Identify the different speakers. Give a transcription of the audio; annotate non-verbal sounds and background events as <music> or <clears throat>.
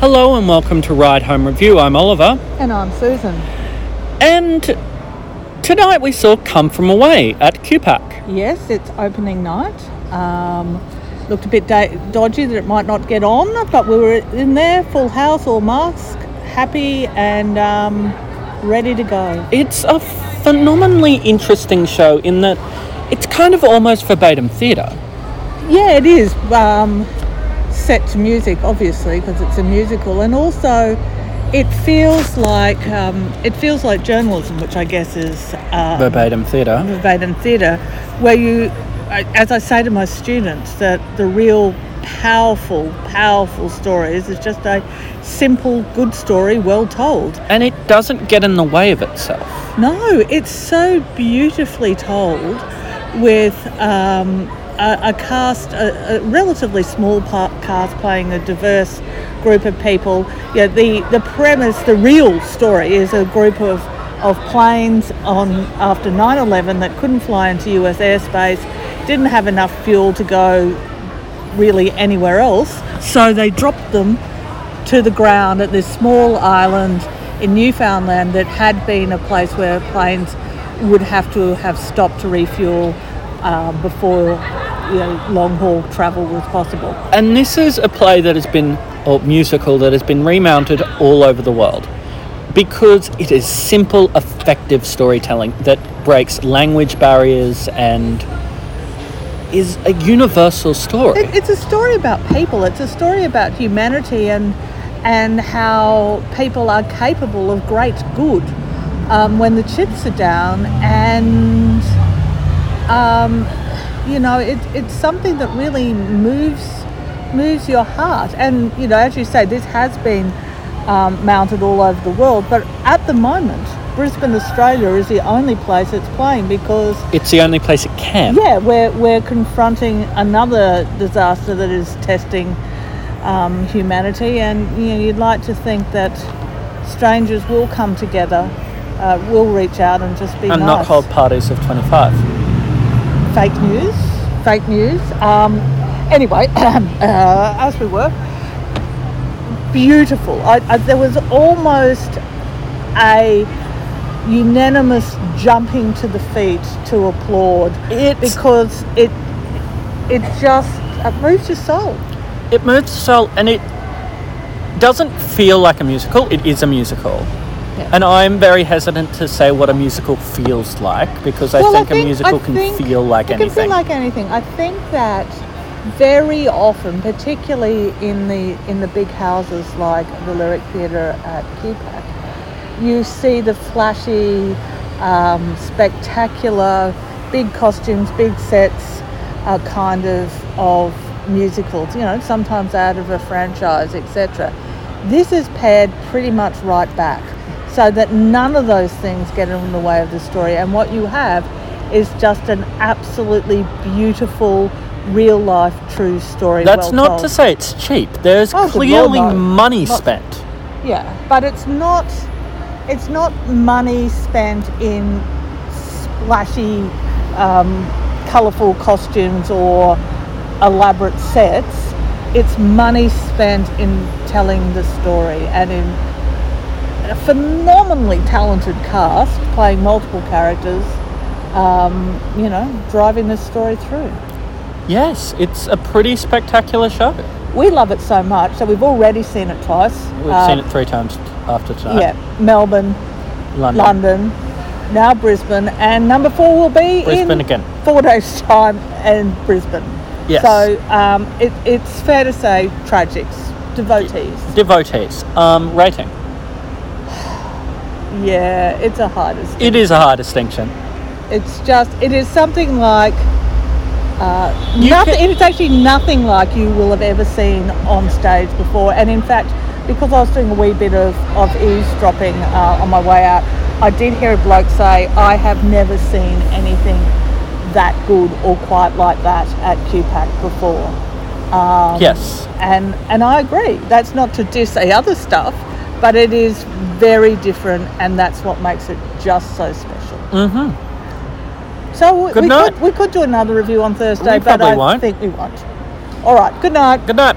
Speaker 1: Hello and welcome to Ride Home Review. I'm Oliver,
Speaker 2: And I'm Susan.
Speaker 1: and tonight we saw Come From Away at QPAC.
Speaker 2: Yes, it's opening night. Um, looked a bit da- dodgy that it might not get on, but we were in there, full house, all mask, happy and um, ready to go.
Speaker 1: It's a phenomenally interesting show in that it's kind of almost verbatim theatre.
Speaker 2: Yeah, it is um, set to music, obviously, because it's a musical, and also it feels like um, it feels like journalism, which I guess is uh,
Speaker 1: Verbatim theatre.
Speaker 2: verbatim theatre, where you, as I say to my students, that the real powerful, powerful stories is just a simple, good story, well told.
Speaker 1: And it doesn't get in the way of itself.
Speaker 2: No, it's so beautifully told with um, a, a cast, a, a relatively small part, cast playing a diverse group of people. Yeah, the, the premise, the real story is a group of, of planes on after 9-11 that couldn't fly into US airspace, didn't have enough fuel to go really anywhere else. So they dropped them to the ground at this small island in Newfoundland that had been a place where planes would have to have stopped to refuel um, before you know, long haul travel was possible.
Speaker 1: And this is a play that has been, or musical that has been remounted all over the world because it is simple, effective storytelling that breaks language barriers and is a universal story.
Speaker 2: It, it's a story about people. It's a story about humanity and and how people are capable of great good um, when the chips are down. And um, you know, it, it's something that really moves moves your heart. And you know, as you say, this has been um, mounted all over the world. But at the moment, Brisbane, Australia, is the only place it's playing because
Speaker 1: It's the only place it can.
Speaker 2: yeah, we're, we're confronting another disaster that is testing um, humanity, and you know, you'd like to think that strangers will come together, uh, will reach out and just be
Speaker 1: And
Speaker 2: nice.
Speaker 1: not hold parties of 25.
Speaker 2: Fake news, fake news. Um, anyway, <clears throat> uh, as we were, beautiful. I, I, there was almost a unanimous jumping to the feet to applaud
Speaker 1: It's,
Speaker 2: because it it just it moves your soul.
Speaker 1: it moves the soul and it doesn't feel like a musical. It is a musical.
Speaker 2: Yeah.
Speaker 1: And I'm very hesitant to say what a musical feels like because I
Speaker 2: Well,
Speaker 1: think,
Speaker 2: I think-
Speaker 1: a musical
Speaker 2: I
Speaker 1: can feel like anything.
Speaker 2: It can feel like anything. I think that very often, particularly in the in the big houses like the Lyric Theatre at QPAC, you see the flashy, um, spectacular, big costumes, big sets, uh, kind of of musicals. You know, sometimes out of a franchise, etc. This is pared pretty much right back, so that none of those things get in the way of the story. And what you have is just an absolutely beautiful, real life, true story.
Speaker 1: That's
Speaker 2: well
Speaker 1: not
Speaker 2: told.
Speaker 1: to say it's cheap. There's
Speaker 2: Oh,
Speaker 1: clearly
Speaker 2: Lord,
Speaker 1: money
Speaker 2: Not-
Speaker 1: spent.
Speaker 2: Yeah, but it's not. It's not money spent in splashy, um, colourful costumes or elaborate sets. It's money spent in telling the story and in a phenomenally talented cast playing multiple characters. Um, you know, driving this story through.
Speaker 1: Yes, it's a pretty spectacular show.
Speaker 2: We love it so much, so we've already seen it twice.
Speaker 1: We've
Speaker 2: Uh,
Speaker 1: seen it three times after tonight.
Speaker 2: Yeah, Melbourne,
Speaker 1: London.
Speaker 2: London, now Brisbane, and number four will be
Speaker 1: Brisbane
Speaker 2: in
Speaker 1: again.
Speaker 2: four days' time in Brisbane.
Speaker 1: Yes.
Speaker 2: So um, it, it's fair to say tragics, devotees.
Speaker 1: Devotees. Um, rating.
Speaker 2: Yeah, it's a hard distinction.
Speaker 1: It is a hard distinction.
Speaker 2: It's just it is something like uh, nothing.
Speaker 1: can-
Speaker 2: It's actually nothing like you will have ever seen on stage before. And in fact, because I was doing a wee bit of, of eavesdropping uh, on my way out, I did hear a bloke say, "I have never seen anything that good or quite like that at QPAC before." Um,
Speaker 1: Yes.
Speaker 2: and and I agree. That's not to diss the other stuff, but it is very different, and that's what makes it just so special.
Speaker 1: Mm-hmm.
Speaker 2: So we,
Speaker 1: Good
Speaker 2: we
Speaker 1: night.
Speaker 2: could we could do another review on Thursday,
Speaker 1: We
Speaker 2: but I
Speaker 1: won't.
Speaker 2: think we won't. All right. Good night.
Speaker 1: Good night.